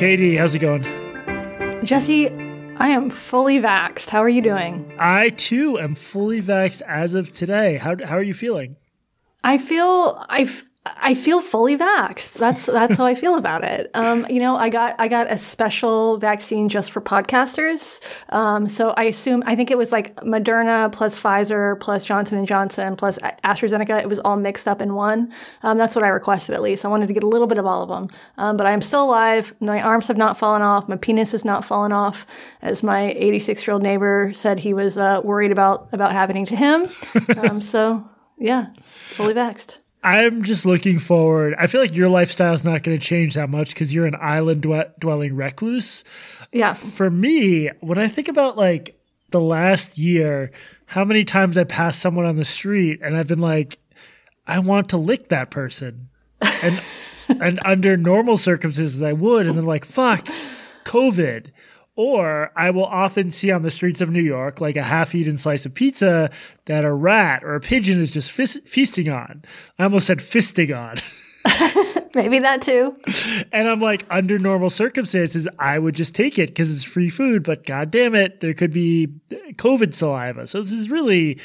Katie, how's it going? Jesse, I am fully vaxxed. How are you doing? I too am fully vaxxed as of today. How, how are you feeling? I feel I I feel fully vaxxed. That's that's how I feel about it. Um, you know, I got I got a special vaccine just for podcasters. Um, so I assume I think it was like Moderna plus Pfizer plus Johnson and Johnson plus AstraZeneca. It was all mixed up in one. Um, that's what I requested at least. I wanted to get a little bit of all of them. Um, but I am still alive. My arms have not fallen off. My penis has not fallen off. As my 86 year old neighbor said, he was uh, worried about about happening to him. Um, so yeah, fully vaxxed. I'm just looking forward. I feel like your lifestyle is not going to change that much because you're an island dwelling recluse. Yeah. For me, when I think about like the last year, how many times I passed someone on the street and I've been like, I want to lick that person. And and under normal circumstances I would, and then like, fuck, COVID. Or I will often see on the streets of New York, like a half eaten slice of pizza that a rat or a pigeon is just feasting on. I almost said fisting on. Maybe that too. And I'm like, under normal circumstances, I would just take it because it's free food. But god damn it, there could be COVID saliva. So this is really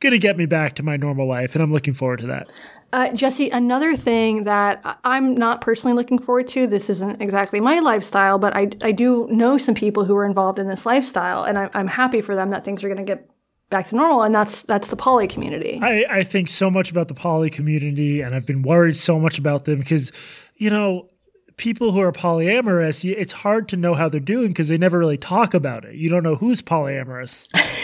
going to get me back to my normal life. And I'm looking forward to that. Uh, Jesse, another thing that I'm not personally looking forward to, this isn't exactly my lifestyle, but I, I do know some people who are involved in this lifestyle, and I, I'm happy for them that things are going to get back to normal and that's that's the poly community. I, I think so much about the poly community and i've been worried so much about them because you know people who are polyamorous it's hard to know how they're doing because they never really talk about it. You don't know who's polyamorous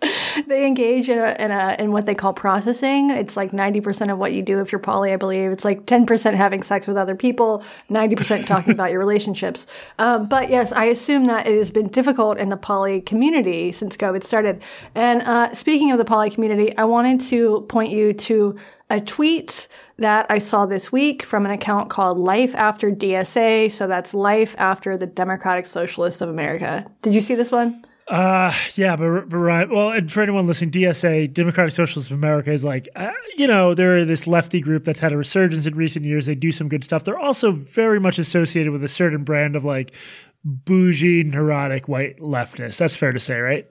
they engage in, a, in, a, in what they call processing. It's like 90% of what you do if you're poly, I believe. It's like 10% having sex with other people, 90% talking about your relationships. Um, but yes, I assume that it has been difficult in the poly community since COVID started. And uh, speaking of the poly community, I wanted to point you to a tweet that I saw this week from an account called Life After DSA. So that's Life After the Democratic Socialists of America. Did you see this one? Uh, yeah, but, but right. Well, and for anyone listening, DSA, Democratic Socialists of America, is like, uh, you know, they're this lefty group that's had a resurgence in recent years. They do some good stuff. They're also very much associated with a certain brand of like bougie, neurotic white leftists. That's fair to say, right?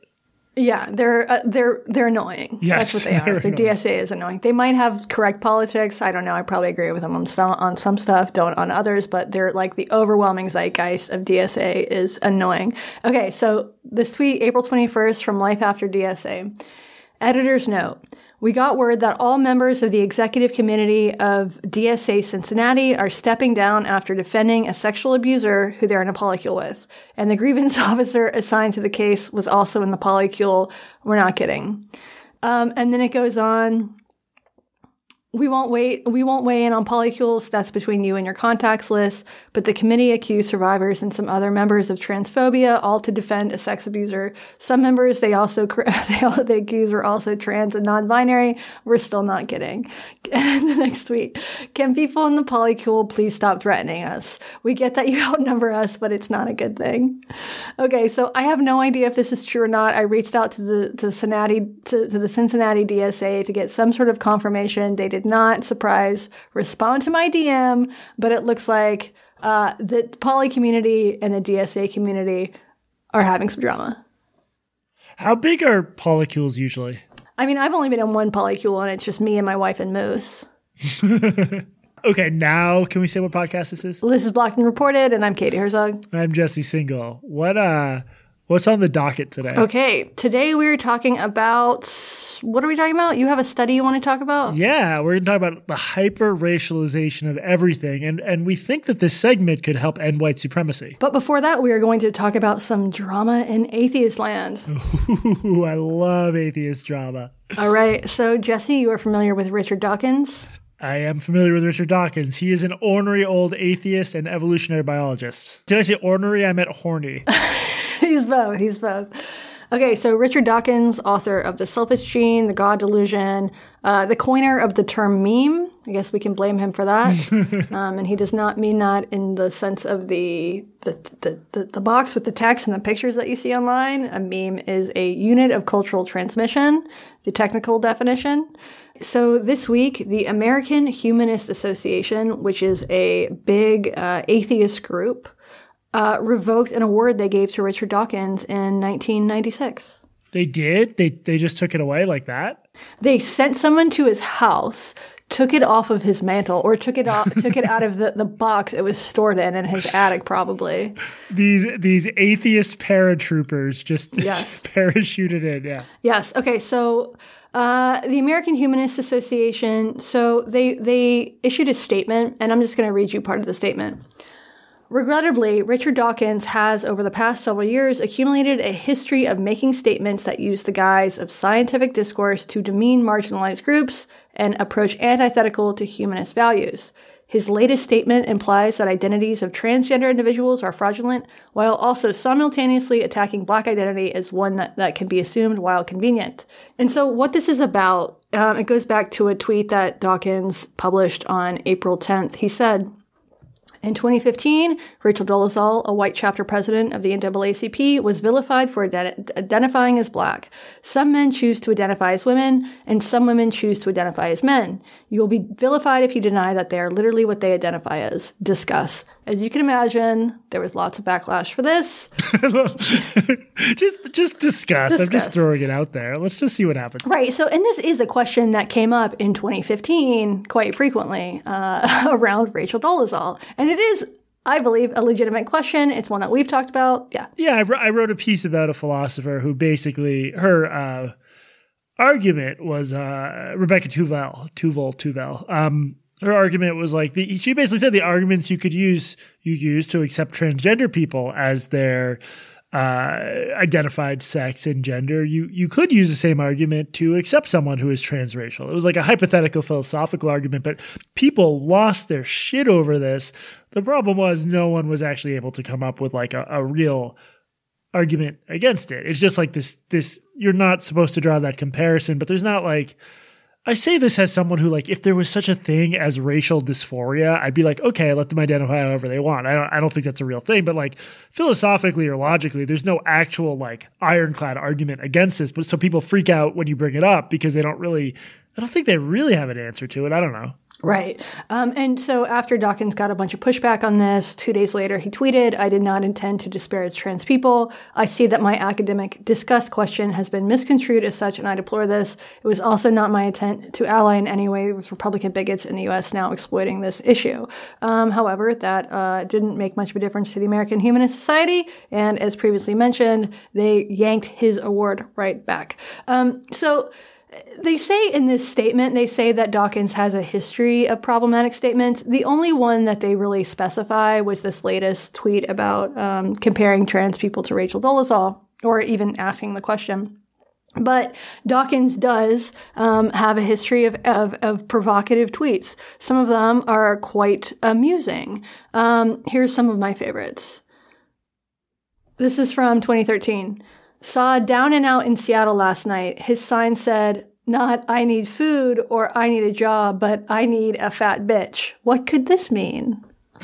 Yeah, they're uh, they're they're annoying. Yes, that's what they are. Their DSA is annoying. They might have correct politics. I don't know. I probably agree with them on some on some stuff, don't on others. But they're like the overwhelming zeitgeist of DSA is annoying. Okay, so this tweet, April twenty first, from Life After DSA. Editor's note. We got word that all members of the executive committee of DSA Cincinnati are stepping down after defending a sexual abuser who they're in a polycule with. And the grievance officer assigned to the case was also in the polycule. We're not kidding. Um, and then it goes on we won't wait. We won't weigh in on polycules. That's between you and your contacts list. But the committee accused survivors and some other members of transphobia, all to defend a sex abuser. Some members they also they, all, they accuse were also trans and non-binary. We're still not getting. The next tweet: Can people in the polycule please stop threatening us? We get that you outnumber us, but it's not a good thing. Okay, so I have no idea if this is true or not. I reached out to the to Cincinnati to, to the Cincinnati DSA to get some sort of confirmation. They did not, surprise, respond to my DM, but it looks like uh, the poly community and the DSA community are having some drama. How big are polycules usually? I mean, I've only been in one polycule, and it's just me and my wife and Moose. okay, now can we say what podcast this is? This is Blocked and Reported, and I'm Katie Herzog. I'm Jesse Singal. What uh, what's on the docket today? Okay, today we're talking about what are we talking about? You have a study you want to talk about? Yeah, we're going to talk about the hyper racialization of everything. And, and we think that this segment could help end white supremacy. But before that, we are going to talk about some drama in atheist land. Ooh, I love atheist drama. All right. So, Jesse, you are familiar with Richard Dawkins? I am familiar with Richard Dawkins. He is an ornery old atheist and evolutionary biologist. Did I say ornery? I meant horny. he's both. He's both. Okay, so Richard Dawkins, author of The Selfish Gene, The God Delusion, uh, the coiner of the term meme. I guess we can blame him for that. um, and he does not mean that in the sense of the the, the, the the box with the text and the pictures that you see online. A meme is a unit of cultural transmission, the technical definition. So this week, the American Humanist Association, which is a big uh, atheist group, uh, revoked an award they gave to Richard Dawkins in 1996. They did. They they just took it away like that. They sent someone to his house, took it off of his mantle, or took it off, took it out of the, the box it was stored in in his attic, probably. These these atheist paratroopers just Yes. parachuted in. Yeah. Yes. Okay. So uh, the American Humanist Association. So they they issued a statement, and I'm just going to read you part of the statement. Regrettably, Richard Dawkins has, over the past several years, accumulated a history of making statements that use the guise of scientific discourse to demean marginalized groups and approach antithetical to humanist values. His latest statement implies that identities of transgender individuals are fraudulent, while also simultaneously attacking black identity as one that, that can be assumed while convenient. And so, what this is about, um, it goes back to a tweet that Dawkins published on April 10th. He said, in 2015, Rachel Dolezal, a white chapter president of the NAACP, was vilified for ident- identifying as black. Some men choose to identify as women, and some women choose to identify as men. You will be vilified if you deny that they are literally what they identify as. Discuss. As you can imagine, there was lots of backlash for this. just just discuss. I'm just throwing it out there. Let's just see what happens. Right. So, and this is a question that came up in 2015 quite frequently uh, around Rachel Dolezal. And it is, I believe, a legitimate question. It's one that we've talked about. Yeah. Yeah, I, wrote a piece about a philosopher who basically her uh, argument was uh, Rebecca Tuval, Tuval, Tuval. Um, her argument was like the, she basically said the arguments you could use you use to accept transgender people as their uh, identified sex and gender. You you could use the same argument to accept someone who is transracial. It was like a hypothetical philosophical argument, but people lost their shit over this. The problem was no one was actually able to come up with like a, a real argument against it. It's just like this this you're not supposed to draw that comparison, but there's not like I say this as someone who like if there was such a thing as racial dysphoria, I'd be like, okay, let them identify however they want. I don't I don't think that's a real thing, but like philosophically or logically, there's no actual like ironclad argument against this. But so people freak out when you bring it up because they don't really I don't think they really have an answer to it. I don't know. Right. Um, and so after Dawkins got a bunch of pushback on this, two days later he tweeted, I did not intend to disparage trans people. I see that my academic discuss question has been misconstrued as such, and I deplore this. It was also not my intent to ally in any way with Republican bigots in the U.S. now exploiting this issue. Um, however, that uh, didn't make much of a difference to the American Humanist Society, and as previously mentioned, they yanked his award right back. Um, so, they say in this statement, they say that Dawkins has a history of problematic statements. The only one that they really specify was this latest tweet about um, comparing trans people to Rachel Dolezal, or even asking the question. But Dawkins does um, have a history of, of, of provocative tweets. Some of them are quite amusing. Um, here's some of my favorites. This is from 2013. Saw Down and Out in Seattle last night. His sign said, not I need food or I need a job, but I need a fat bitch. What could this mean?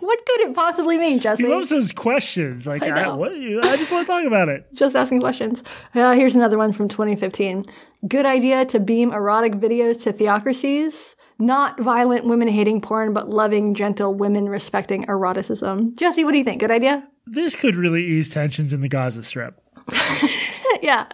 what could it possibly mean, Jesse? He loves those questions. Like, I, know. what, I just want to talk about it. Just asking questions. Uh, here's another one from 2015. Good idea to beam erotic videos to theocracies. Not violent women hating porn, but loving, gentle women respecting eroticism. Jesse, what do you think? Good idea? This could really ease tensions in the Gaza Strip. yeah.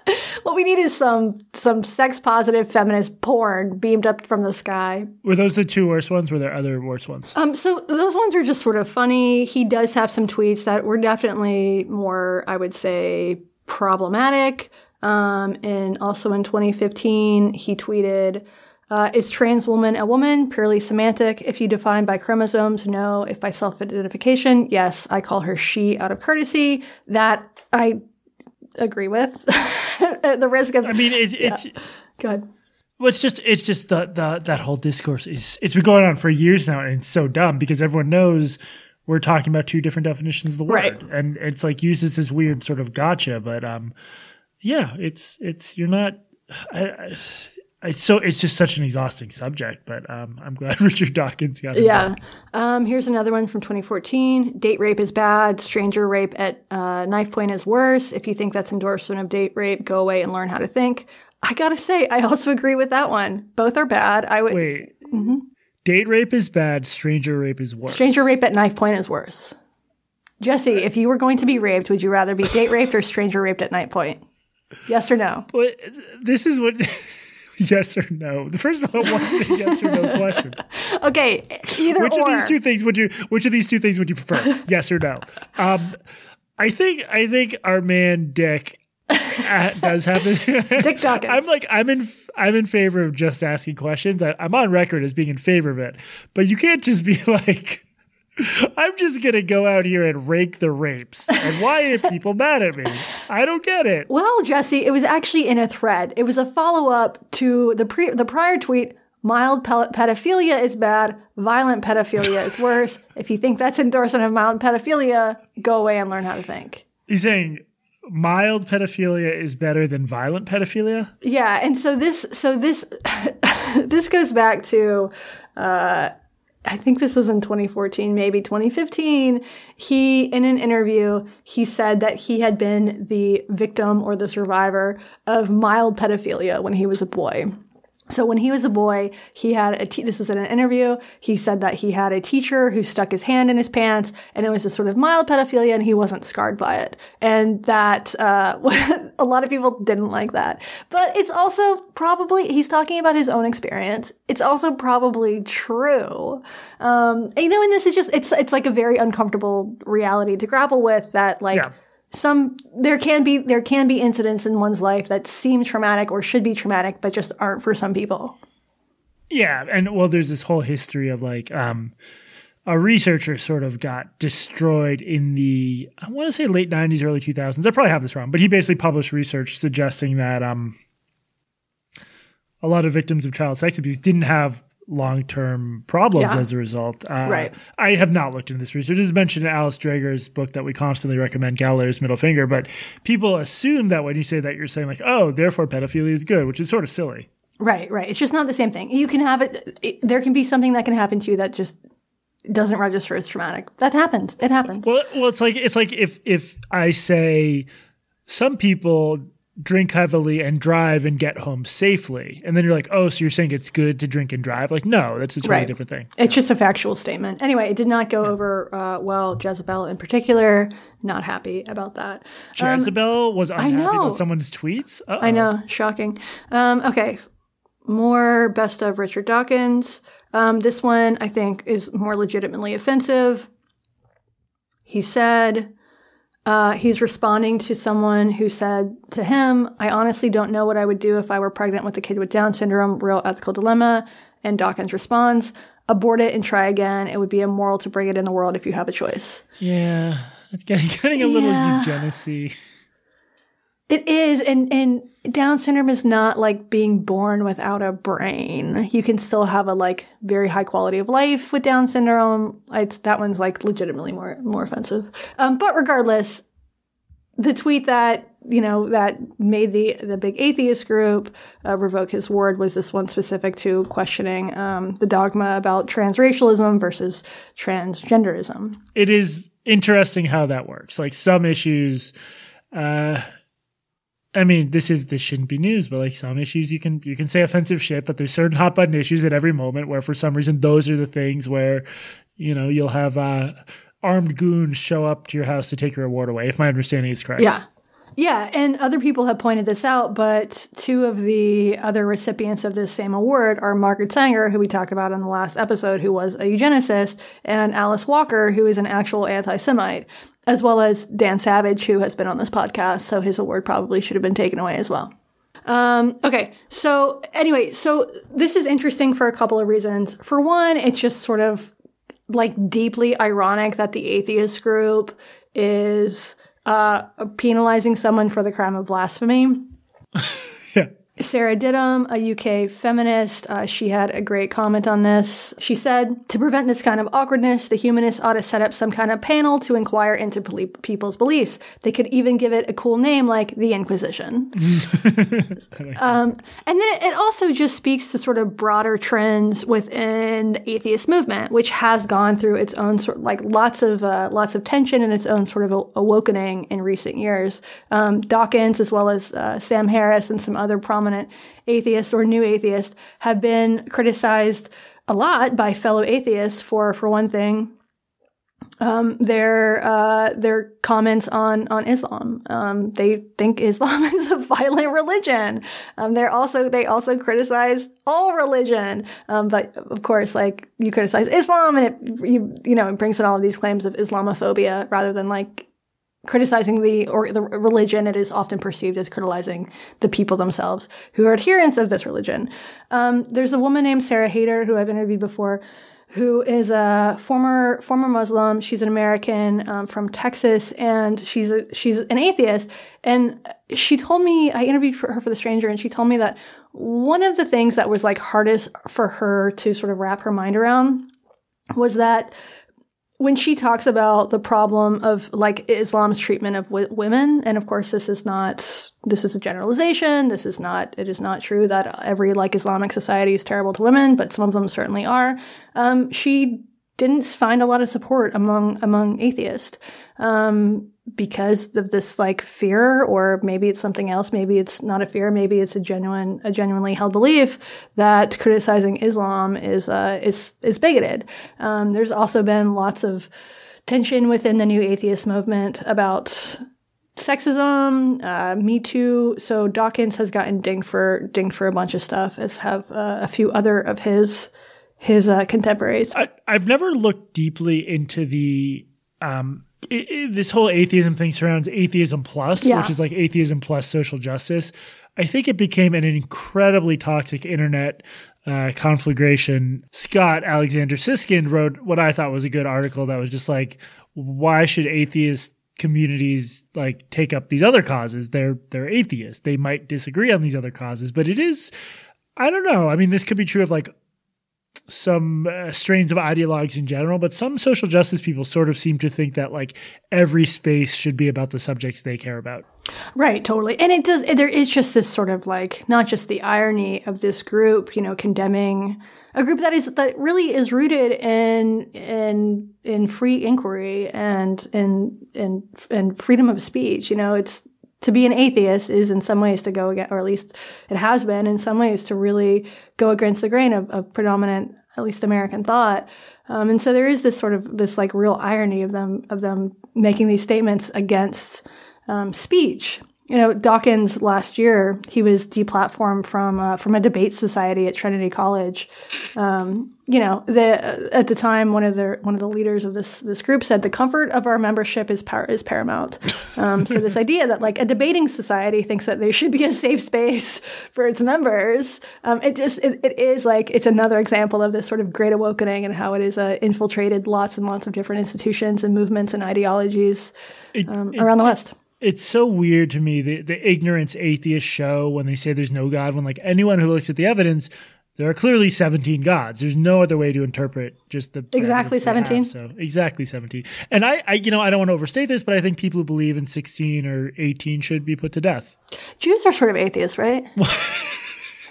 What we need is some some sex positive feminist porn beamed up from the sky. Were those the two worst ones? Were there other worse ones? Um, so those ones are just sort of funny. He does have some tweets that were definitely more, I would say, problematic. Um, and also in 2015, he tweeted, uh, "Is trans woman a woman? Purely semantic. If you define by chromosomes, no. If by self-identification, yes. I call her she out of courtesy. That I agree with. At the risk of, I mean, it's it's good. well, it's just it's just the the that whole discourse is it's been going on for years now, and it's so dumb because everyone knows we're talking about two different definitions of the word, Right. and it's like uses this weird sort of gotcha. But um, yeah, it's it's you're not. I, I, it's so it's just such an exhausting subject, but um, I'm glad Richard Dawkins got it. Yeah. Um, here's another one from 2014. Date rape is bad. Stranger rape at uh, knife point is worse. If you think that's endorsement of date rape, go away and learn how to think. I gotta say, I also agree with that one. Both are bad. I would. Wait, date rape is bad. Stranger rape is worse. Stranger rape at knife point is worse. Jesse, if you were going to be raped, would you rather be date raped or stranger raped at knife point? Yes or no? But this is what. yes or no? The first one was a yes or no question. Okay, either Which or. of these two things would you? Which of these two things would you prefer? yes or no? Um, I think I think our man Dick uh, does have the Dick Dawkins. I'm like I'm in I'm in favor of just asking questions. I, I'm on record as being in favor of it, but you can't just be like. I'm just gonna go out here and rake the rapes. And why are people mad at me? I don't get it. Well, Jesse, it was actually in a thread. It was a follow up to the pre- the prior tweet. Mild pe- pedophilia is bad. Violent pedophilia is worse. If you think that's endorsement of mild pedophilia, go away and learn how to think. He's saying mild pedophilia is better than violent pedophilia. Yeah, and so this, so this, this goes back to, uh, I think this was in 2014, maybe 2015. He, in an interview, he said that he had been the victim or the survivor of mild pedophilia when he was a boy. So when he was a boy, he had a te- this was in an interview. He said that he had a teacher who stuck his hand in his pants, and it was a sort of mild pedophilia, and he wasn't scarred by it. And that uh, a lot of people didn't like that. But it's also probably he's talking about his own experience. It's also probably true. Um, you know, and this is just it's it's like a very uncomfortable reality to grapple with. That like Yeah. Some there can be there can be incidents in one's life that seem traumatic or should be traumatic but just aren't for some people Yeah, and well, there's this whole history of like um, a researcher sort of got destroyed in the I want to say late '90s, early 2000s. I probably have this wrong, but he basically published research suggesting that um, a lot of victims of child sex abuse didn't have long-term problems Yeah. as a result. Uh, Right. I have not looked into this research. This is mentioned in Alice Dreger's book that we constantly recommend, Galileo's Middle Finger. But people assume that when you say that, you're saying like, oh, therefore pedophilia is good, which is sort of silly. right right it's just not the same thing you can have it, it there can be something that can happen to you that just doesn't register as traumatic that happens it happens Well, well, it's like it's like if if I say some people drink heavily and drive and get home safely, and then you're like, oh, so you're saying it's good to drink and drive? Like, no, that's a totally Right. different thing. it's just a factual statement anyway it did not go over uh, well jezebel in particular not happy about that Jezebel was unhappy know. about someone's tweets. Uh-oh. I know, shocking. Um, okay, more best of Richard Dawkins. Um, this one I think is more legitimately offensive. He said uh, he's responding to someone who said to him, "I honestly don't know what I would do if I were pregnant with a kid with Down syndrome. Real ethical dilemma." And Dawkins responds, "Abort it and try again. It would be immoral to bring it in the world if you have a choice." Yeah, it's getting, getting a little Yeah. eugenicity. It is, and and Down syndrome is not like being born without a brain. You can still have a like very high quality of life with Down syndrome. It's that one's like legitimately more more offensive. Um, but regardless, the tweet that you know that made the the big atheist group uh, revoke his word was this one specific to questioning um, the dogma about transracialism versus transgenderism. It is interesting how that works. Like some issues, uh, I mean, this is this shouldn't be news, but like some issues, you can you can say offensive shit, but there's certain hot button issues at every moment where, for some reason, those are the things where, you know, you'll have uh, armed goons show up to your house to take your award away. If my understanding is correct. Yeah. Yeah, and other people have pointed this out, but two of the other recipients of this same award are Margaret Sanger, who we talked about in the last episode, who was a eugenicist, and Alice Walker, who is an actual anti Semite, as well as Dan Savage, who has been on this podcast, so his award probably should have been taken away as well. Um, okay, so anyway, so this is interesting for a couple of reasons. For one, it's just sort of like deeply ironic that the atheist group is uh, penalizing someone for the crime of blasphemy. Yeah. Sarah Ditum, a UK feminist, uh, she had a great comment on this. She said, To prevent this kind of awkwardness, the humanists ought to set up some kind of panel to inquire into people's beliefs. They could even give it a cool name like the Inquisition. um, and then it also just speaks to sort of broader trends within the atheist movement, which has gone through its own sort of like lots of uh, lots of tension and its own sort of awakening in recent years. Um, Dawkins, as well as uh, Sam Harris and some other prominent prominent atheists or new atheists have been criticized a lot by fellow atheists for, for one thing, um, their uh, their comments on on Islam. Um, they think Islam is a violent religion. Um, they're also they also criticize all religion. Um, but of course, like you criticize Islam, and it you you know it brings in all of these claims of Islamophobia rather than like criticizing the or the religion, it is often perceived as criticizing the people themselves who are adherents of this religion. Um, there's a woman named Sarah Haider who I've interviewed before, who is a former former Muslim. She's an American um, from Texas, and she's a, she's an atheist. And she told me I interviewed for her for The Stranger, and she told me that one of the things that was like hardest for her to sort of wrap her mind around was that when she talks about the problem of like Islam's treatment of w- women, and of course this is not this is a generalization. This is not it is not true that every like Islamic society is terrible to women, but some of them certainly are. Um, she didn't find a lot of support among among atheists. Um, because of this like fear or maybe it's something else maybe it's not a fear maybe it's a genuine a genuinely held belief that criticizing islam is uh, is is bigoted um, there's also been lots of tension within the new atheist movement about sexism uh, me too so dawkins has gotten dinged for dinged for a bunch of stuff as have uh, a few other of his his uh, contemporaries I, i've never looked deeply into the um, it, it, this whole atheism thing surrounds atheism plus, yeah. which is like atheism plus social justice. I think it became an incredibly toxic internet uh, conflagration. Scott Alexander Siskind wrote what I thought was a good article that was just like, why should atheist communities like take up these other causes? They're they're atheists. They might disagree on these other causes, but it is. I don't know. I mean, this could be true of like some uh, strains of ideologues in general, but some social justice people sort of seem to think that like every space should be about the subjects they care about. Right, totally. And it does there is just this sort of like not just the irony of this group, you know, condemning a group that is that really is rooted in in in free inquiry and in in in freedom of speech. You know, it's to be an atheist is in some ways to go against, or at least it has been in some ways to really go against the grain of, of predominant, at least American thought. Um, and so there is this sort of this like real irony of them of them making these statements against um, speech you know, Dawkins last year he was deplatformed from uh, from a debate society at Trinity College. Um, you know, the at the time one of the one of the leaders of this this group said the comfort of our membership is par- is paramount. Um, so this idea that like a debating society thinks that there should be a safe space for its members, um, it just it, it is like it's another example of this sort of great awakening and how it is uh, infiltrated lots and lots of different institutions and movements and ideologies um, it, around the West it's so weird to me the, the ignorance atheist show when they say there's no God, when like anyone who looks at the evidence, there are clearly 17 gods. There's no other way to interpret just the exactly 17. so exactly 17. And I, I, you know, I don't want to overstate this, but I think people who believe in 16 or 18 should be put to death. Jews are sort of atheists, right?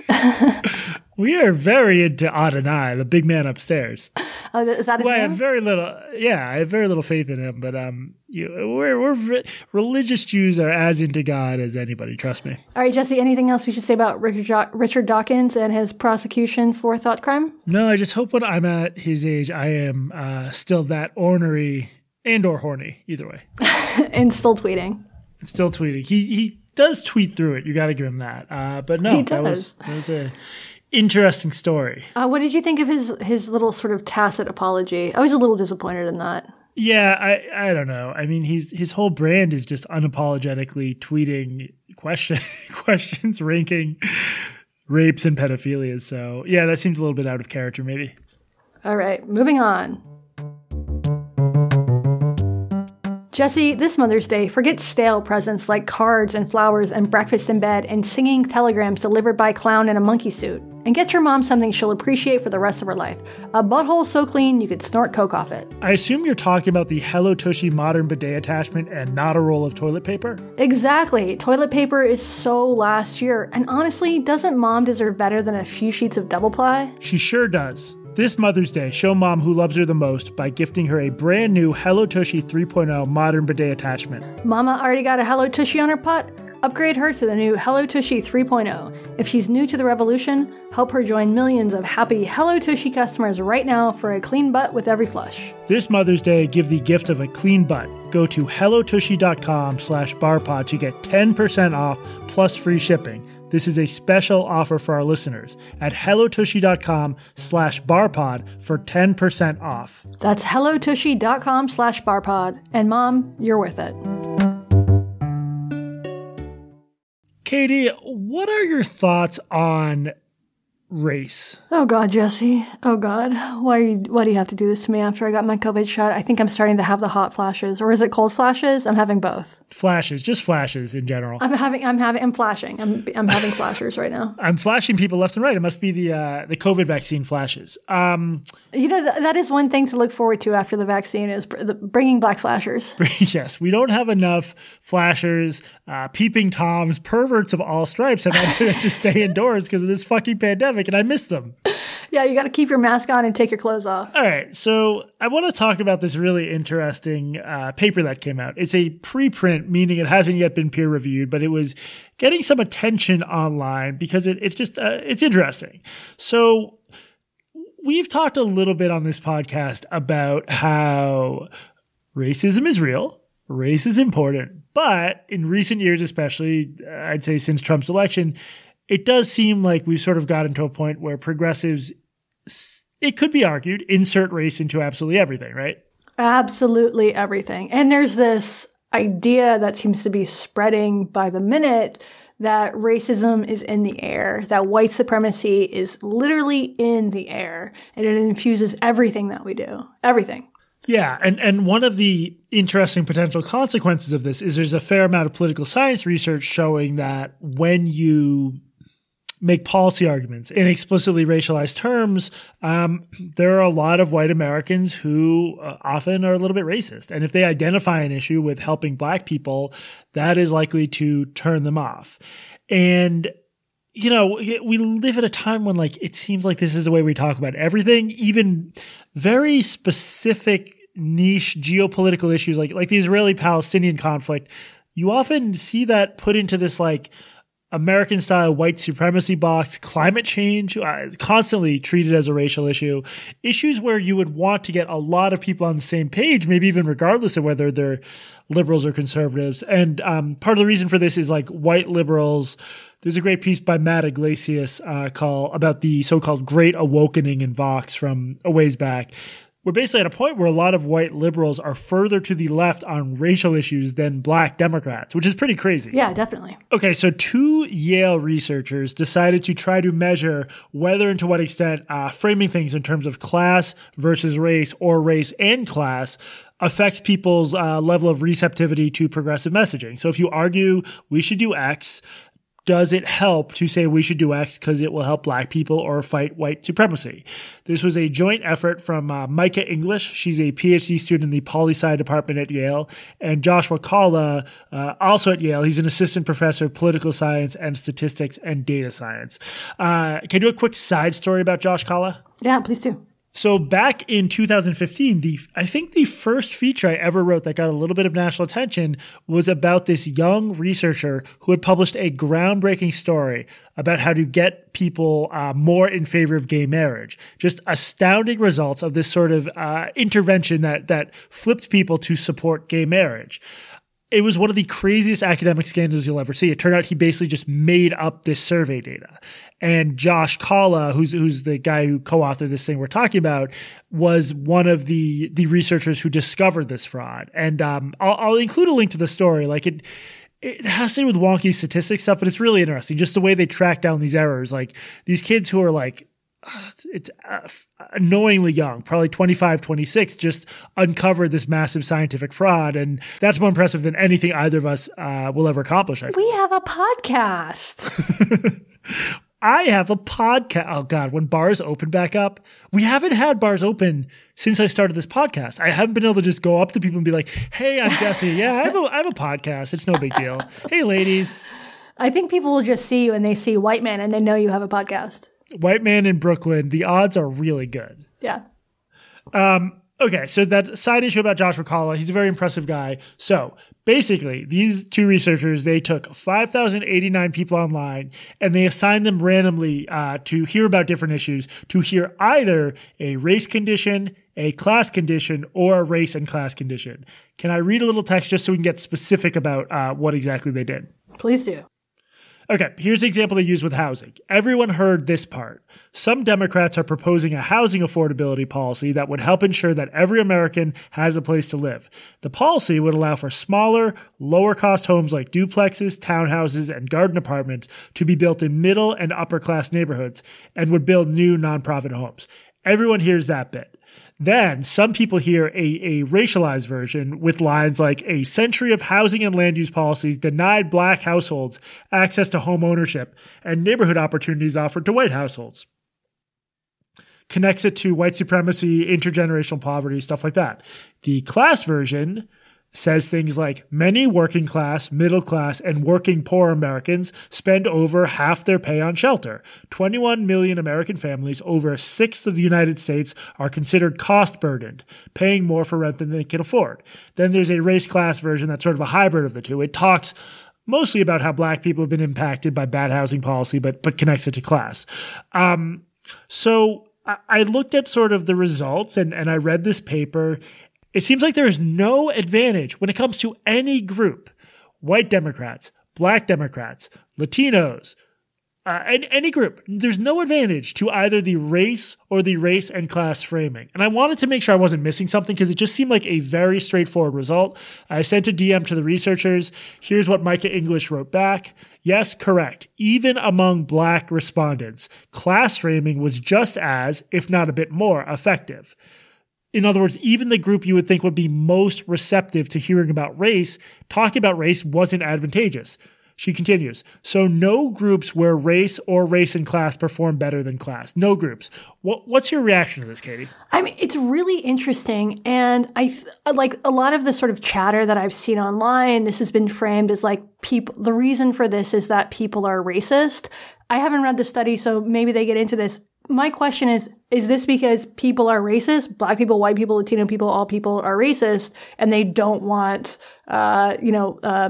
we are very into Adonai, the big man upstairs. Oh, is that his well, name? I have very little. Yeah, I have very little faith in him. But um, you, we're we're religious Jews are as into God as anybody. Trust me. All right, Jesse. Anything else we should say about Richard, Richard Dawkins and his prosecution for thought crime? No, I just hope when I'm at his age, I am uh, still that ornery and or horny. Either way, and still tweeting. Still tweeting. He he does tweet through it. You got to give him that. Uh, but no, that was that was a interesting story. Uh, what did you think of his his little sort of tacit apology? I was a little disappointed in that. Yeah, I I don't know. I mean, he's his whole brand is just unapologetically tweeting question questions ranking rapes and pedophilia. So yeah, that seems a little bit out of character, maybe. All right, moving on. Jesse, this Mother's Day, forget stale presents like cards and flowers and breakfast in bed and singing telegrams delivered by a clown in a monkey suit. And get your mom something she'll appreciate for the rest of her life. A butthole so clean you could snort coke off it. I assume you're talking about the Hello Tushy modern bidet attachment and not a roll of toilet paper? Exactly. Toilet paper is so last year. And honestly, doesn't mom deserve better than a few sheets of double ply? She sure does. This Mother's Day, show mom who loves her the most by gifting her a brand new Hello Tushy 3.0 modern bidet attachment. Mama already got a Hello Tushy on her pot? Upgrade her to the new Hello Tushy 3.0. If she's new to the revolution, help her join millions of happy Hello Tushy customers right now for a clean butt with every flush. This Mother's Day, give the gift of a clean butt. Go to hellotushy.com slash barpod to get 10% off plus free shipping. This is a special offer for our listeners at hellotushy.com slash barpod for 10% off. That's hellotushy.com slash barpod. And mom, you're worth it. Katie, what are your thoughts on race? Oh God, Jesse. Oh God. Why are you, why do you have to do this to me after I got my COVID shot? I think I'm starting to have the hot flashes. Or is it cold flashes? I'm having both. Flashes, just flashes in general. I'm having I'm having I'm flashing. I'm I'm having flashers right now. I'm flashing people left and right. It must be the uh, the COVID vaccine flashes. Um, You know th- that is one thing to look forward to after the vaccine is br- the, bringing black flashers. yes, we don't have enough flashers, uh, peeping toms, perverts of all stripes have had to just stay indoors because of this fucking pandemic, and I miss them. Yeah, you got to keep your mask on and take your clothes off. All right, so I want to talk about this really interesting uh, paper that came out. It's a preprint, meaning it hasn't yet been peer reviewed, but it was getting some attention online because it, it's just uh, it's interesting. So we've talked a little bit on this podcast about how racism is real, race is important, but in recent years, especially, I'd say since Trump's election, it does seem like we've sort of gotten to a point where progressives, it could be argued, insert race into absolutely everything, right? Absolutely everything. And there's this idea that seems to be spreading by the minute that racism is in the air, that white supremacy is literally in the air, and it infuses everything that we do. Everything. Yeah, and and one of the interesting potential consequences of this is there's a fair amount of political science research showing that when you make policy arguments in explicitly racialized terms, um, there are a lot of white Americans who uh, often are a little bit racist, and if they identify an issue with helping black people, that is likely to turn them off, and you know, we live at a time when like it seems like this is the way we talk about everything, even very specific niche geopolitical issues like like the Israeli-Palestinian conflict. You often see that put into this like American style white supremacy box, climate change uh, constantly treated as a racial issue, issues where you would want to get a lot of people on the same page, maybe even regardless of whether they're liberals or conservatives. And um, part of the reason for this is like white liberals. There's a great piece by Matt Yglesias uh, call about the so-called Great Awakening in Vox from a ways back. We're basically at a point where a lot of white liberals are further to the left on racial issues than black Democrats, which is pretty crazy. Yeah, definitely. Okay, so two Yale researchers decided to try to measure whether and to what extent uh, framing things in terms of class versus race or race and class affects people's uh, level of receptivity to progressive messaging. So if you argue we should do X, does it help to say we should do X because it will help black people or fight white supremacy? This was a joint effort from uh, Micah English. She's a PhD student in the poli sci department at Yale, and Joshua Kalla, uh, also at Yale. He's an assistant professor of political science and statistics and data science. Uh, can you do a quick side story about Josh Kalla? Yeah, please do. So back in 2015, the I think the first feature I ever wrote that got a little bit of national attention was about this young researcher who had published a groundbreaking story about how to get people uh, more in favor of gay marriage. Just astounding results of this sort of uh, intervention that that flipped people to support gay marriage it was one of the craziest academic scandals you'll ever see. It turned out he basically just made up this survey data. And Josh Kalla, who's who's the guy who co-authored this thing we're talking about, was one of the the researchers who discovered this fraud. And um, I'll, I'll include a link to the story. Like it it has to do with wonky statistics stuff, but it's really interesting. Just the way they track down these errors. Like these kids who are like it's uh, annoyingly young, probably 25, 26, just uncovered this massive scientific fraud. And that's more impressive than anything either of us uh, will ever accomplish. We have a podcast. I have a podcast. Oh God, when bars open back up, we haven't had bars open since I started this podcast. I haven't been able to just go up to people and be like, "Hey, I'm Jesse. Yeah, I have a, I have a podcast. It's no big deal. Hey, ladies." I think people will just see you and they see white man and they know you have a podcast. White man in Brooklyn. The odds are really good. Yeah. Um. Okay, so that side issue about Josh McCullough, he's a very impressive guy. So basically, these two researchers they took 5,089 people online and they assigned them randomly uh, to hear about different issues, to hear either a race condition, a class condition, or a race and class condition. Can I read a little text just so we can get specific about uh, what exactly they did? Please do. Okay, here's the example they use with housing. Everyone heard this part. Some Democrats are proposing a housing affordability policy that would help ensure that every American has a place to live. The policy would allow for smaller, lower cost homes like duplexes, townhouses, and garden apartments to be built in middle and upper class neighborhoods and would build new nonprofit homes. Everyone hears that bit. Then some people hear a, a racialized version with lines like a century of housing and land use policies denied black households access to home ownership and neighborhood opportunities offered to white households. Connects it to white supremacy, intergenerational poverty, stuff like that. The class version says things like many working class, middle class, and working poor Americans spend over half their pay on shelter. 21 million American families, over a sixth of the United States, are considered cost burdened, paying more for rent than they can afford. Then there's a race class version that's sort of a hybrid of the two. It talks mostly about how black people have been impacted by bad housing policy, but but connects it to class. Um, so I looked at sort of the results and, and I read this paper it seems like there is no advantage when it comes to any group white Democrats, black Democrats, Latinos, uh, any, any group. There's no advantage to either the race or the race and class framing. And I wanted to make sure I wasn't missing something because it just seemed like a very straightforward result. I sent a DM to the researchers. Here's what Micah English wrote back. Yes, correct. Even among black respondents, class framing was just as, if not a bit more, effective. In other words, even the group you would think would be most receptive to hearing about race, talking about race wasn't advantageous. She continues, so no groups where race or race and class perform better than class. No groups. What, what's your reaction to this, Katie? I mean, it's really interesting. And I th- like a lot of the sort of chatter that I've seen online, this has been framed as like people, the reason for this is that people are racist. I haven't read the study, so maybe they get into this my question is is this because people are racist black people white people latino people all people are racist and they don't want uh, you know uh,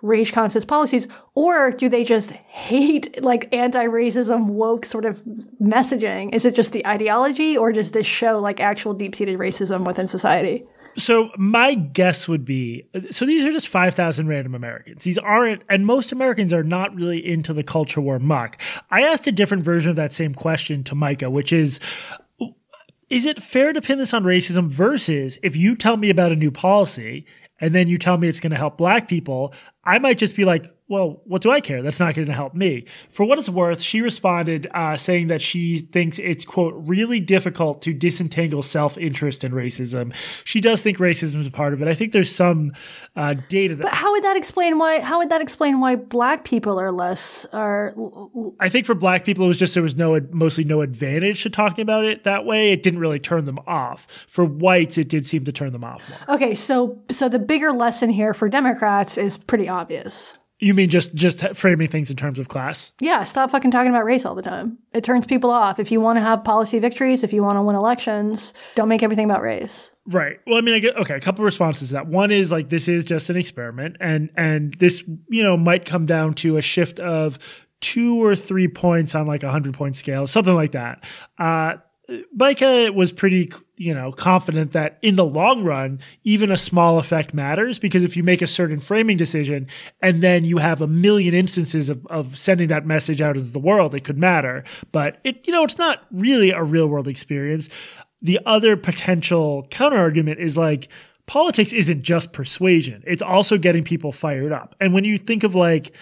race conscious policies or do they just hate like anti-racism woke sort of messaging is it just the ideology or does this show like actual deep-seated racism within society so my guess would be so these are just 5,000 random Americans. These aren't, and most Americans are not really into the culture war muck. I asked a different version of that same question to Micah, which is, is it fair to pin this on racism versus if you tell me about a new policy and then you tell me it's going to help black people, I might just be like, well, what do I care? That's not going to help me. For what it's worth, she responded uh, saying that she thinks it's, quote, really difficult to disentangle self interest and racism. She does think racism is a part of it. I think there's some uh, data that. But how would that explain why? How would that explain why black people are less? Are I think for black people, it was just there was no mostly no advantage to talking about it that way. It didn't really turn them off. For whites, it did seem to turn them off more. Okay, so so the bigger lesson here for Democrats is pretty obvious. You mean just just framing things in terms of class? Yeah, stop fucking talking about race all the time. It turns people off. If you want to have policy victories, if you want to win elections, don't make everything about race. Right. Well, I mean, I get okay. A couple responses to that. One is like this is just an experiment, and and this you know might come down to a shift of two or three points on like a hundred point scale, something like that. Uh, Micah was pretty, you know, confident that in the long run, even a small effect matters because if you make a certain framing decision and then you have a million instances of, of sending that message out into the world, it could matter. But it, you know, it's not really a real world experience. The other potential counter argument is like, politics isn't just persuasion. It's also getting people fired up. And when you think of like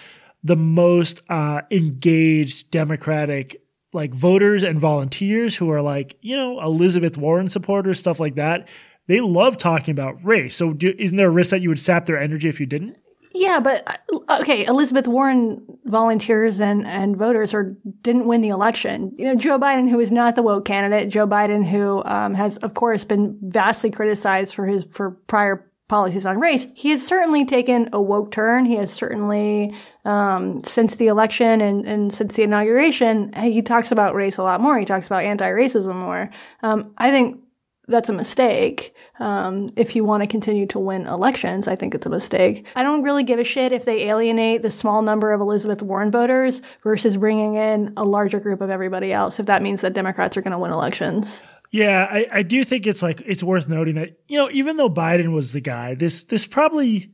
the most uh, engaged Democratic like voters and volunteers who are like, you know, Elizabeth Warren supporters, stuff like that. They love talking about race. So, do, isn't there a risk that you would sap their energy if you didn't? Yeah, but uh, okay, Elizabeth Warren volunteers and, and voters or didn't win the election. You know, Joe Biden, who is not the woke candidate, Joe Biden, who um, has of course been vastly criticized for his for prior policies on race, he has certainly taken a woke turn. He has certainly, um, since the election and, and since the inauguration, he talks about race a lot more. He talks about anti-racism more. Um, I think that's a mistake. Um, if you want to continue to win elections, I think it's a mistake. I don't really give a shit if they alienate the small number of Elizabeth Warren voters versus bringing in a larger group of everybody else, if that means that Democrats are going to win elections. Yeah, I, I do think it's like it's worth noting that you know even though Biden was the guy, this this probably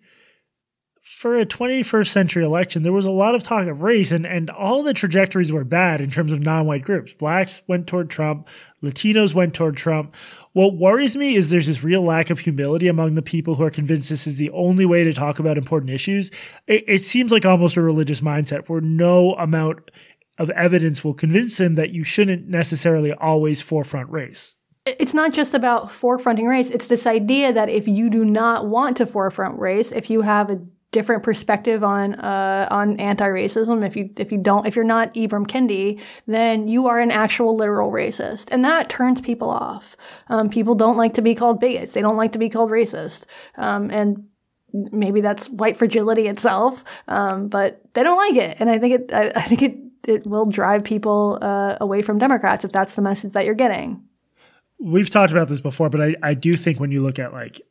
for a 21st century election there was a lot of talk of race and and all the trajectories were bad in terms of non-white groups. Blacks went toward Trump, Latinos went toward Trump. What worries me is there's this real lack of humility among the people who are convinced this is the only way to talk about important issues. It, it seems like almost a religious mindset where no amount of evidence will convince him that you shouldn't necessarily always forefront race. It's not just about forefronting race. It's this idea that if you do not want to forefront race, if you have a different perspective on uh, on anti-racism, if you if you don't if you're not Ibram Kendi, then you are an actual literal racist, and that turns people off. Um, people don't like to be called bigots. They don't like to be called racist, um, and maybe that's white fragility itself, um, but they don't like it, and I think it I, I think it it will drive people uh, away from Democrats if that's the message that you're getting. We've talked about this before, but I, I do think when you look at like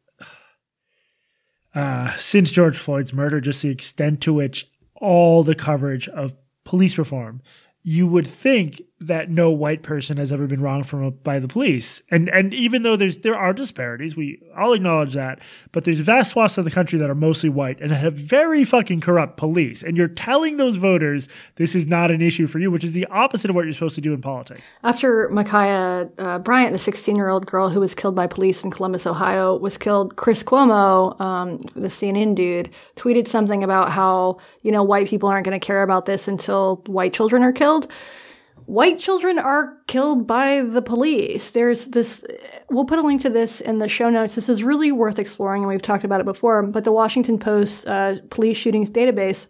uh, since George Floyd's murder, just the extent to which all the coverage of police reform, you would think that no white person has ever been wronged from by the police. And and even though there's there are disparities, we all acknowledge that, but there's vast swaths of the country that are mostly white and have very fucking corrupt police. And you're telling those voters this is not an issue for you, which is the opposite of what you're supposed to do in politics. After Ma'Khia uh, Bryant, the 16 year old girl who was killed by police in Columbus, Ohio, was killed, Chris Cuomo, um, the CNN dude, tweeted something about how you know white people aren't going to care about this until white children are killed white children are killed by the police. There's this, we'll put a link to this in the show notes. This is really worth exploring, and we've talked about it before. But the Washington Post uh, police shootings database,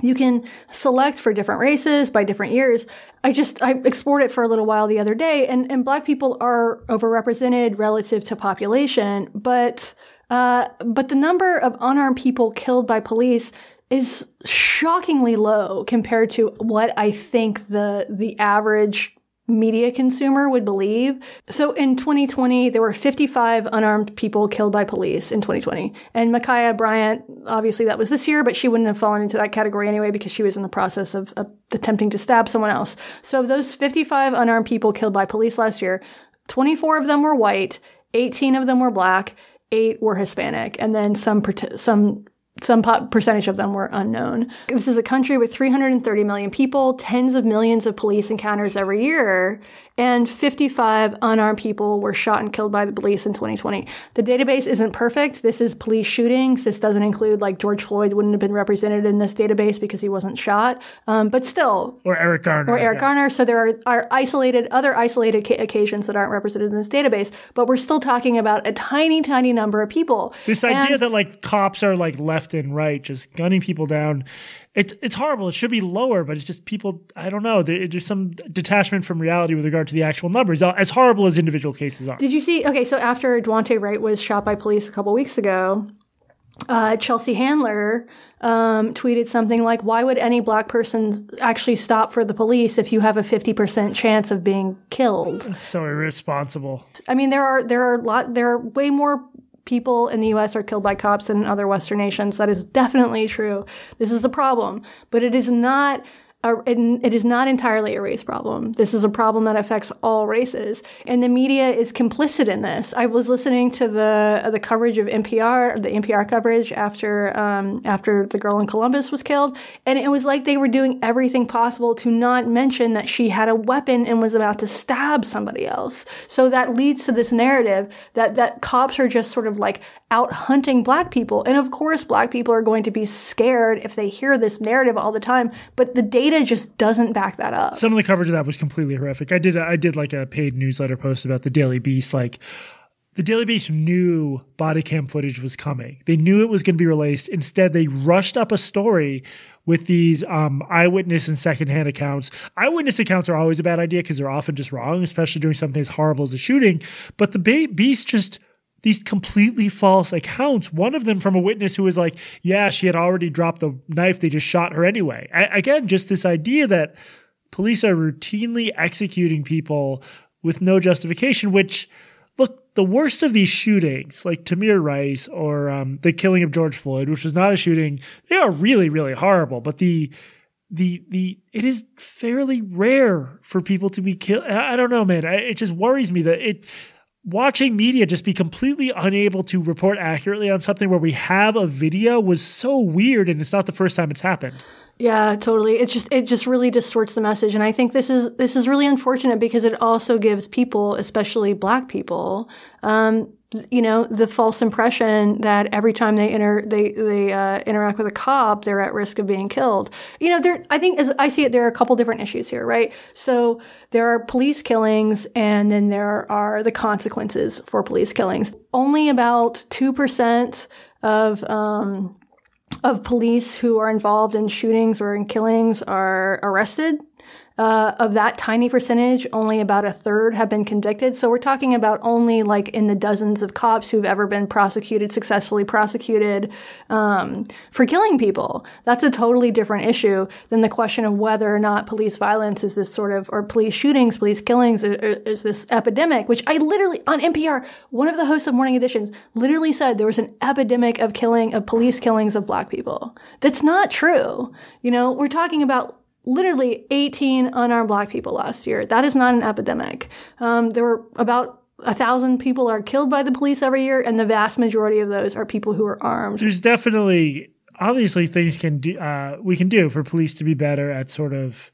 you can select for different races by different years. I just, I explored it for a little while the other day, and, and black people are overrepresented relative to population, but, uh, but the number of unarmed people killed by police is shockingly low compared to what I think the the average media consumer would believe. So in 2020, there were 55 unarmed people killed by police in 2020. And Ma'Khia Bryant, obviously that was this year, but she wouldn't have fallen into that category anyway because she was in the process of, of attempting to stab someone else. So of those 55 unarmed people killed by police last year, 24 of them were white, 18 of them were black, eight were Hispanic, and then some some some percentage of them were unknown. This is a country with 330 million people, tens of millions of police encounters every year, and 55 unarmed people were shot and killed by the police in 2020. The database isn't perfect. This is police shootings. This doesn't include like George Floyd wouldn't have been represented in this database because he wasn't shot. Um, but still, or Eric Garner, or Eric yeah. Garner. So there are, are isolated other isolated ca- occasions that aren't represented in this database. But we're still talking about a tiny, tiny number of people. This and, idea that like cops are like left and right, just gunning people down it's it's horrible. It should be lower, but it's just people. I don't know. There, there's some detachment from reality with regard to the actual numbers, uh, as horrible as individual cases are. Did you see? Okay, so after Daunte Wright was shot by police a couple weeks ago, uh, Chelsea Handler um, tweeted something like, "Why would any black person actually stop for the police if you have a fifty percent chance of being killed?" so irresponsible. I mean, there are there are lot there are way more people in the US are killed by cops in other Western nations. That is definitely true. This is a problem, but it is not a, it is not entirely a race problem. This is a problem that affects all races, and the media is complicit in this. I was listening to the the coverage of NPR, the NPR coverage after um, after the girl in Columbus was killed, and it was like they were doing everything possible to not mention that she had a weapon and was about to stab somebody else. So that leads to this narrative that that cops are just sort of like out hunting black people, and of course, black people are going to be scared if they hear this narrative all the time. But the data data just doesn't back that up. Some of the coverage of that was completely horrific. I did I did like a paid newsletter post about the Daily Beast. Like the Daily Beast knew body cam footage was coming. They knew it was going to be released. Instead, they rushed up a story with these um, eyewitness and secondhand accounts. Eyewitness accounts are always a bad idea because they're often just wrong, especially during something as horrible as a shooting. But the Beast just these completely false accounts. One of them from a witness who was like, yeah, she had already dropped the knife. They just shot her anyway. I, again, just this idea that police are routinely executing people with no justification, which, look, the worst of these shootings, like Tamir Rice or um, the killing of George Floyd, which was not a shooting, they are really, really horrible. But the, the the it is fairly rare for people to be killed. I don't know, man. I, it just worries me that it watching media just be completely unable to report accurately on something where we have a video was so weird and it's not the first time it's happened. Yeah, totally. It's just it just really distorts the message and I think this is this is really unfortunate because it also gives people, especially black people, um, you know the false impression that every time they enter they they uh, interact with a cop they're at risk of being killed. You know there i think as i see it there are a couple different issues here right? So there are police killings and then there are the consequences for police killings. Only about 2% of um, of police who are involved in shootings or in killings are arrested uh, of that tiny percentage, only about a third have been convicted. So we're talking about only like in the dozens of cops who've ever been prosecuted, successfully prosecuted um, for killing people. That's a totally different issue than the question of whether or not police violence is this sort of, or police shootings, police killings is this epidemic, which I literally, on NPR, one of the hosts of Morning Editions literally said there was an epidemic of killing, of police killings of black people. That's not true. You know, we're talking about literally 18 unarmed black people last year. That is not an epidemic. Um, there were about a thousand people are killed by the police every year, and the vast majority of those are people who are armed. There's definitely, obviously, things can do, uh, we can do for police to be better at sort of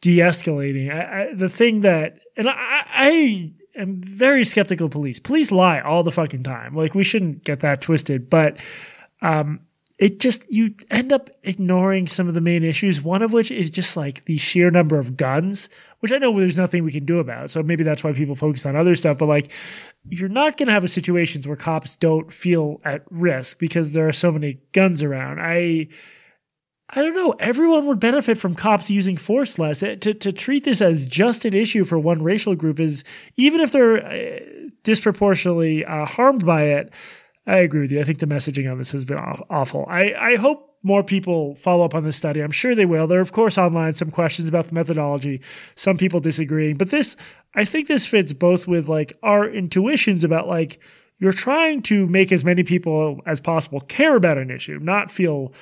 de-escalating. I, I, the thing that, and I, I am very skeptical police. Police lie all the fucking time. Like we shouldn't get that twisted, but um, it just you end up ignoring some of the main issues one of which is just like the sheer number of guns which i know there's nothing we can do about so maybe that's why people focus on other stuff but like you're not going to have situations where cops don't feel at risk because there are so many guns around i I don't know. Everyone would benefit from cops using force less. To, to treat this as just an issue for one racial group is, even if they're uh, disproportionately uh, harmed by it, I agree with you. I think the messaging on this has been awful. I, I hope more people follow up on this study. I'm sure they will. There are, of course, online some questions about the methodology, some people disagreeing. But this, I think this fits both with like our intuitions about like, you're trying to make as many people as possible care about an issue, not feel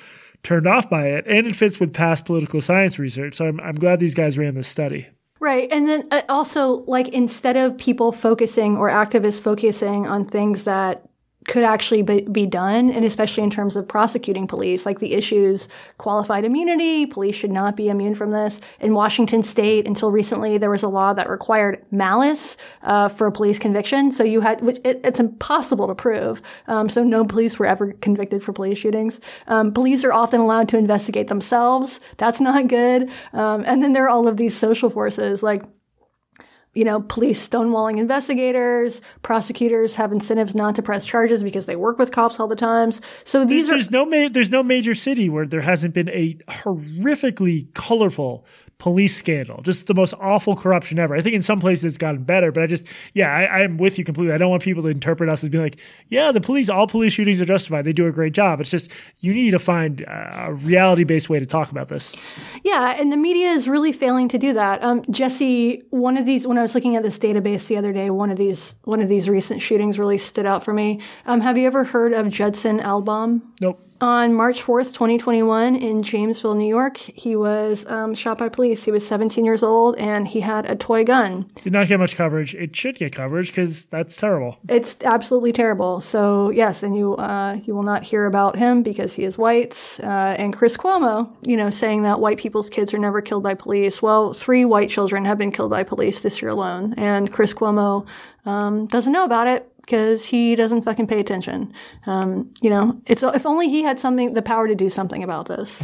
turned off by it. And it fits with past political science research. So I'm, I'm glad these guys ran this study. Right. And then uh, also, like, instead of people focusing or activists focusing on things that could actually be done, and especially in terms of prosecuting police, like the issues qualified immunity, police should not be immune from this. In Washington state, until recently, there was a law that required malice uh, for a police conviction. So you had, which it, it's impossible to prove. Um, so no police were ever convicted for police shootings. Um, police are often allowed to investigate themselves. That's not good. Um, and then there are all of these social forces like you know, police stonewalling investigators, prosecutors have incentives not to press charges because they work with cops all the times. So these there's, are there's no ma- there's no major city where there hasn't been a horrifically colorful police scandal, just the most awful corruption ever. I think in some places it's gotten better, but I just, yeah, I, am with you completely. I don't want people to interpret us as being like, yeah, the police, all police shootings are justified. They do a great job. It's just, you need to find a reality based way to talk about this. Yeah, and the media is really failing to do that. Um, Jesse, one of these, when I was looking at this database the other day, one of these, one of these recent shootings really stood out for me. Um, have you ever heard of Judson Albahm? Nope. On March 4th, 2021, in Jamesville, New York, he was um, shot by police. He was 17 years old and he had a toy gun. Did not get much coverage. It should get coverage because that's terrible. It's absolutely terrible. So, yes, and you uh, you will not hear about him because he is white. Uh, and Chris Cuomo, you know, saying that white people's kids are never killed by police. Well, three white children have been killed by police this year alone. And Chris Cuomo um, doesn't know about it because he doesn't fucking pay attention. Um, you know, it's if only he had something, the power to do something about this.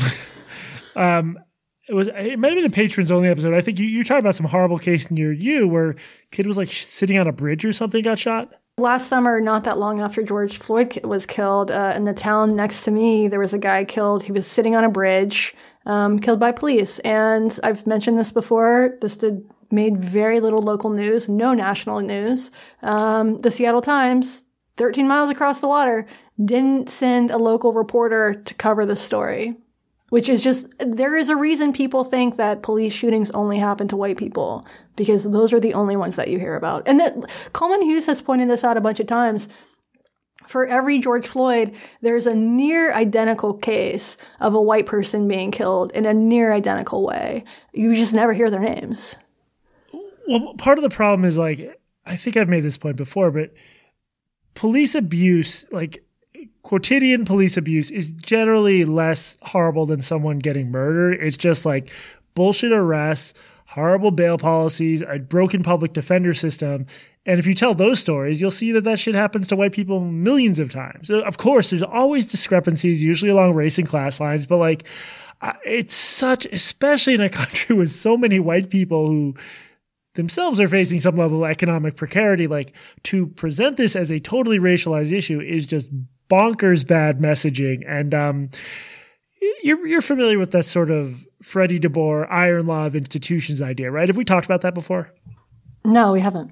um, it was it might have been a patrons only episode. I think you you talked about some horrible case near you where kid was like sitting on a bridge or something got shot. Last summer, not that long after George Floyd was killed, uh, in the town next to me, there was a guy killed. He was sitting on a bridge, um, killed by police. And I've mentioned this before. This did made very little local news, no national news. Um, the Seattle Times, 13 miles across the water, didn't send a local reporter to cover the story which is just there is a reason people think that police shootings only happen to white people because those are the only ones that you hear about. And that Coleman Hughes has pointed this out a bunch of times. For every George Floyd, there's a near identical case of a white person being killed in a near identical way. You just never hear their names. Well, part of the problem is like I think I've made this point before, but police abuse, like quotidian police abuse is generally less horrible than someone getting murdered. It's just like bullshit arrests, horrible bail policies, a broken public defender system. And if you tell those stories, you'll see that that shit happens to white people millions of times. Of course, there's always discrepancies, usually along race and class lines, but like, it's such, especially in a country with so many white people who themselves are facing some level of economic precarity, like to present this as a totally racialized issue is just bonkers bad messaging. And um, you're you're familiar with that sort of Freddie DeBoer iron law of institutions idea, right? Have we talked about that before? No, we haven't.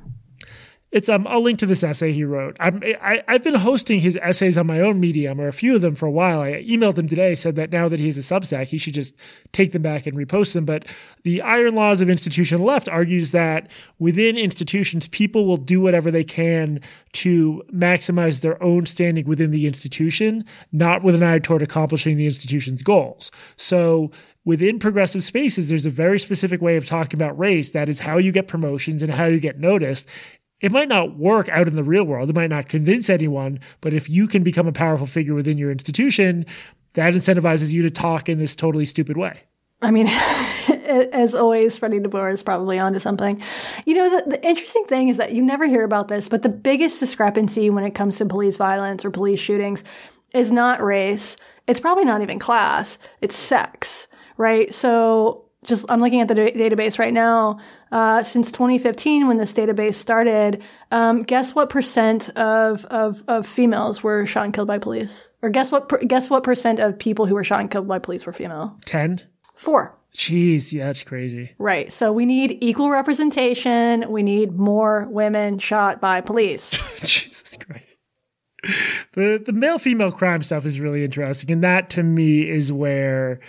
It's um, I'll link to this essay he wrote. I'm, I, I've been hosting his essays on my own Medium, or a few of them for a while. I emailed him today, said that now that he has a Substack, he should just take them back and repost them. But the Iron Laws of Institution Left argues that within institutions, people will do whatever they can to maximize their own standing within the institution, not with an eye toward accomplishing the institution's goals. So within progressive spaces, there's a very specific way of talking about race. That is how you get promotions and how you get noticed it might not work out in the real world. It might not convince anyone, but if you can become a powerful figure within your institution, that incentivizes you to talk in this totally stupid way. I mean, as always, Freddie DeBoer is probably onto something. You know, the, the, interesting thing is that you never hear about this, but the biggest discrepancy when it comes to police violence or police shootings is not race. It's probably not even class. It's sex, right? So just I'm looking at the da- database right now. Uh, since 2015, when this database started, um, guess what percent of, of, of females were shot and killed by police? Or guess what per- guess what percent of people who were shot and killed by police were female? Ten. Four. Jeez, yeah, that's crazy. Right. So we need equal representation. We need more women shot by police. Jesus Christ. The the male female crime stuff is really interesting, and that to me is where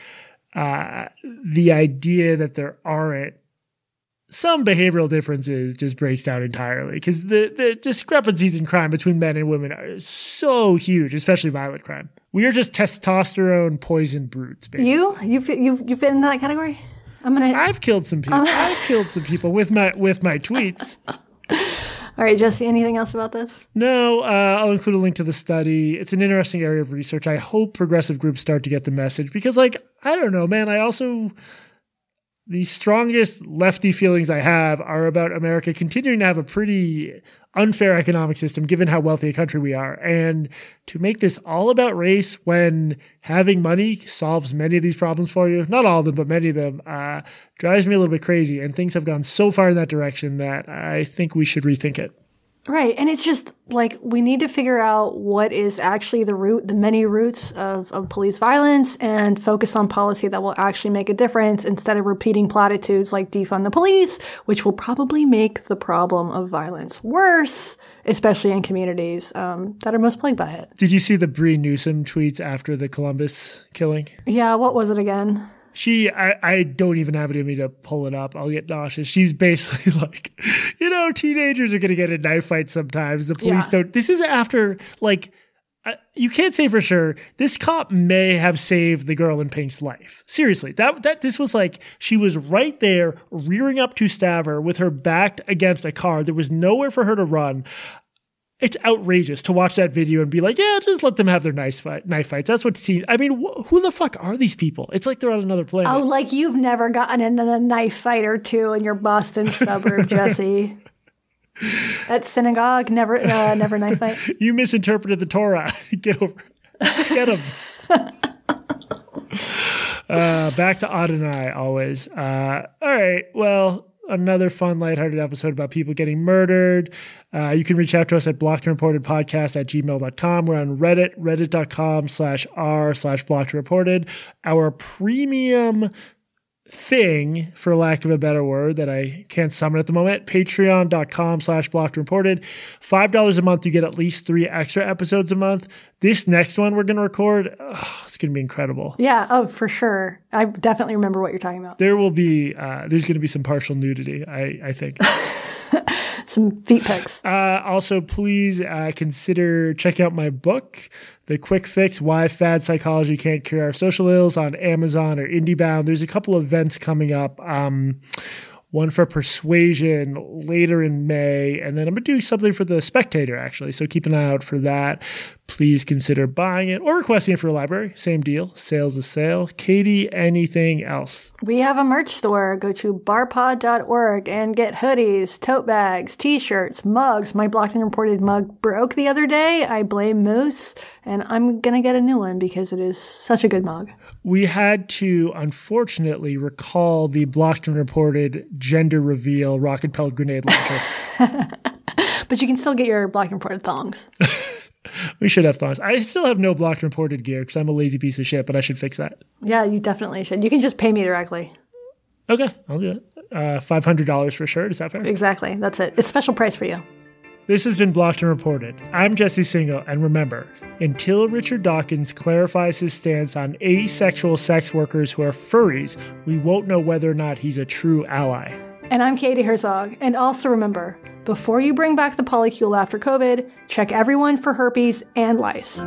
uh, the idea that there aren't some behavioral differences just breaks down entirely because the, the discrepancies in crime between men and women are so huge, especially violent crime. We are just testosterone poisoned brutes. Basically. You you fit, you you fit in that category. I'm gonna. I've killed some people. Um, I've killed some people with my with my tweets. All right, Jesse, anything else about this? No, uh, I'll include a link to the study. It's an interesting area of research. I hope progressive groups start to get the message because, like, I don't know, man. I also, the strongest lefty feelings I have are about America continuing to have a pretty unfair economic system given how wealthy a country we are. And to make this all about race when having money solves many of these problems for you, not all of them, but many of them, uh, drives me a little bit crazy. And things have gone so far in that direction that I think we should rethink it. Right. And it's just like we need to figure out what is actually the root, the many roots of, of police violence and focus on policy that will actually make a difference instead of repeating platitudes like defund the police, which will probably make the problem of violence worse, especially in communities um, that are most plagued by it. Did you see the Bree Newsom tweets after the Columbus killing? Yeah. What was it again? She I, I don't even have it in me to pull it up. I'll get nauseous. She's basically like, you know, teenagers are gonna get in knife fights sometimes. The police yeah. don't. This is after like uh, you can't say for sure this cop may have saved the girl in pink's life seriously that that this was like she was right there rearing up to stab her with her backed against a car there was nowhere for her to run it's outrageous to watch that video and be like, yeah, just let them have their nice fight, knife fights. That's what seems. I mean, wh- who the fuck are these people? It's like they're on another planet. Oh, like you've never gotten in a knife fight or two in your Boston suburb, Jesse. At synagogue, never, uh, never knife fight. you misinterpreted the Torah. Get over. Get them. Uh, back to Odd and I always. Uh, all right. Well, another fun, lighthearted episode about people getting murdered. Uh, you can reach out to us at blocked and reported podcast at gmail.com. We're on Reddit, reddit.com slash r slash blocked reported. Our premium thing, for lack of a better word, that I can't summon at the moment. Patreon.com slash blocked reported. $5 a month, you get at least three extra episodes a month. This next one we're going to record, oh, it's going to be incredible. Yeah, oh, for sure. I definitely remember what you're talking about. There will be, uh, there's going to be some partial nudity, I, I think. some feet pics. Uh, also, please uh, consider checking out my book, The Quick Fix Why Fad Psychology Can't Cure Our Social Ills, on Amazon or IndieBound. There's a couple of events coming up. Um, one for Persuasion later in May, and then I'm going to do something for the Spectator actually. So keep an eye out for that. Please consider buying it or requesting it for a library. Same deal. Sales a sale. Katie, anything else? We have a merch store. Go to barpod.org and get hoodies, tote bags, t shirts, mugs. My blocked and reported mug broke the other day. I blame Moose, and I'm going to get a new one because it is such a good mug we had to unfortunately recall the blocked and reported gender reveal rocket pellet grenade launcher. but you can still get your blocked and reported thongs. we should have thoughts. I still have no blocked and reported gear because I'm a lazy piece of shit, but I should fix that. Yeah, you definitely should. You can just pay me directly. Okay, I'll do it. Uh, $500 for a shirt. Is that fair? Exactly. That's it. It's special price for you. This has been Blocked and Reported. I'm Jesse Singal, and remember, until Richard Dawkins clarifies his stance on asexual sex workers who are furries, we won't know whether or not he's a true ally. And I'm Katie Herzog, and also remember, before you bring back the polycule after COVID, check everyone for herpes and lice.